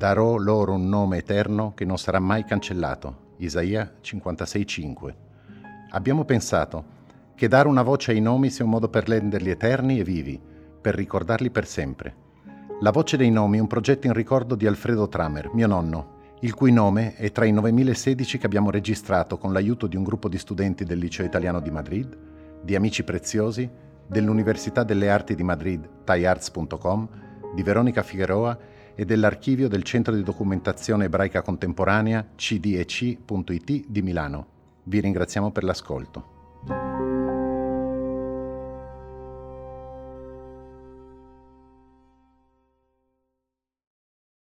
darò loro un nome eterno che non sarà mai cancellato. Isaia 56:5. Abbiamo pensato che dare una voce ai nomi sia un modo per renderli eterni e vivi, per ricordarli per sempre. La voce dei nomi è un progetto in ricordo di Alfredo Tramer, mio nonno, il cui nome è tra i 9016 che abbiamo registrato con l'aiuto di un gruppo di studenti del Liceo Italiano di Madrid, di amici preziosi, dell'Università delle Arti di Madrid, thaiarts.com, di Veronica Figueroa e dell'archivio del Centro di Documentazione Ebraica Contemporanea cdec.it di Milano. Vi ringraziamo per l'ascolto.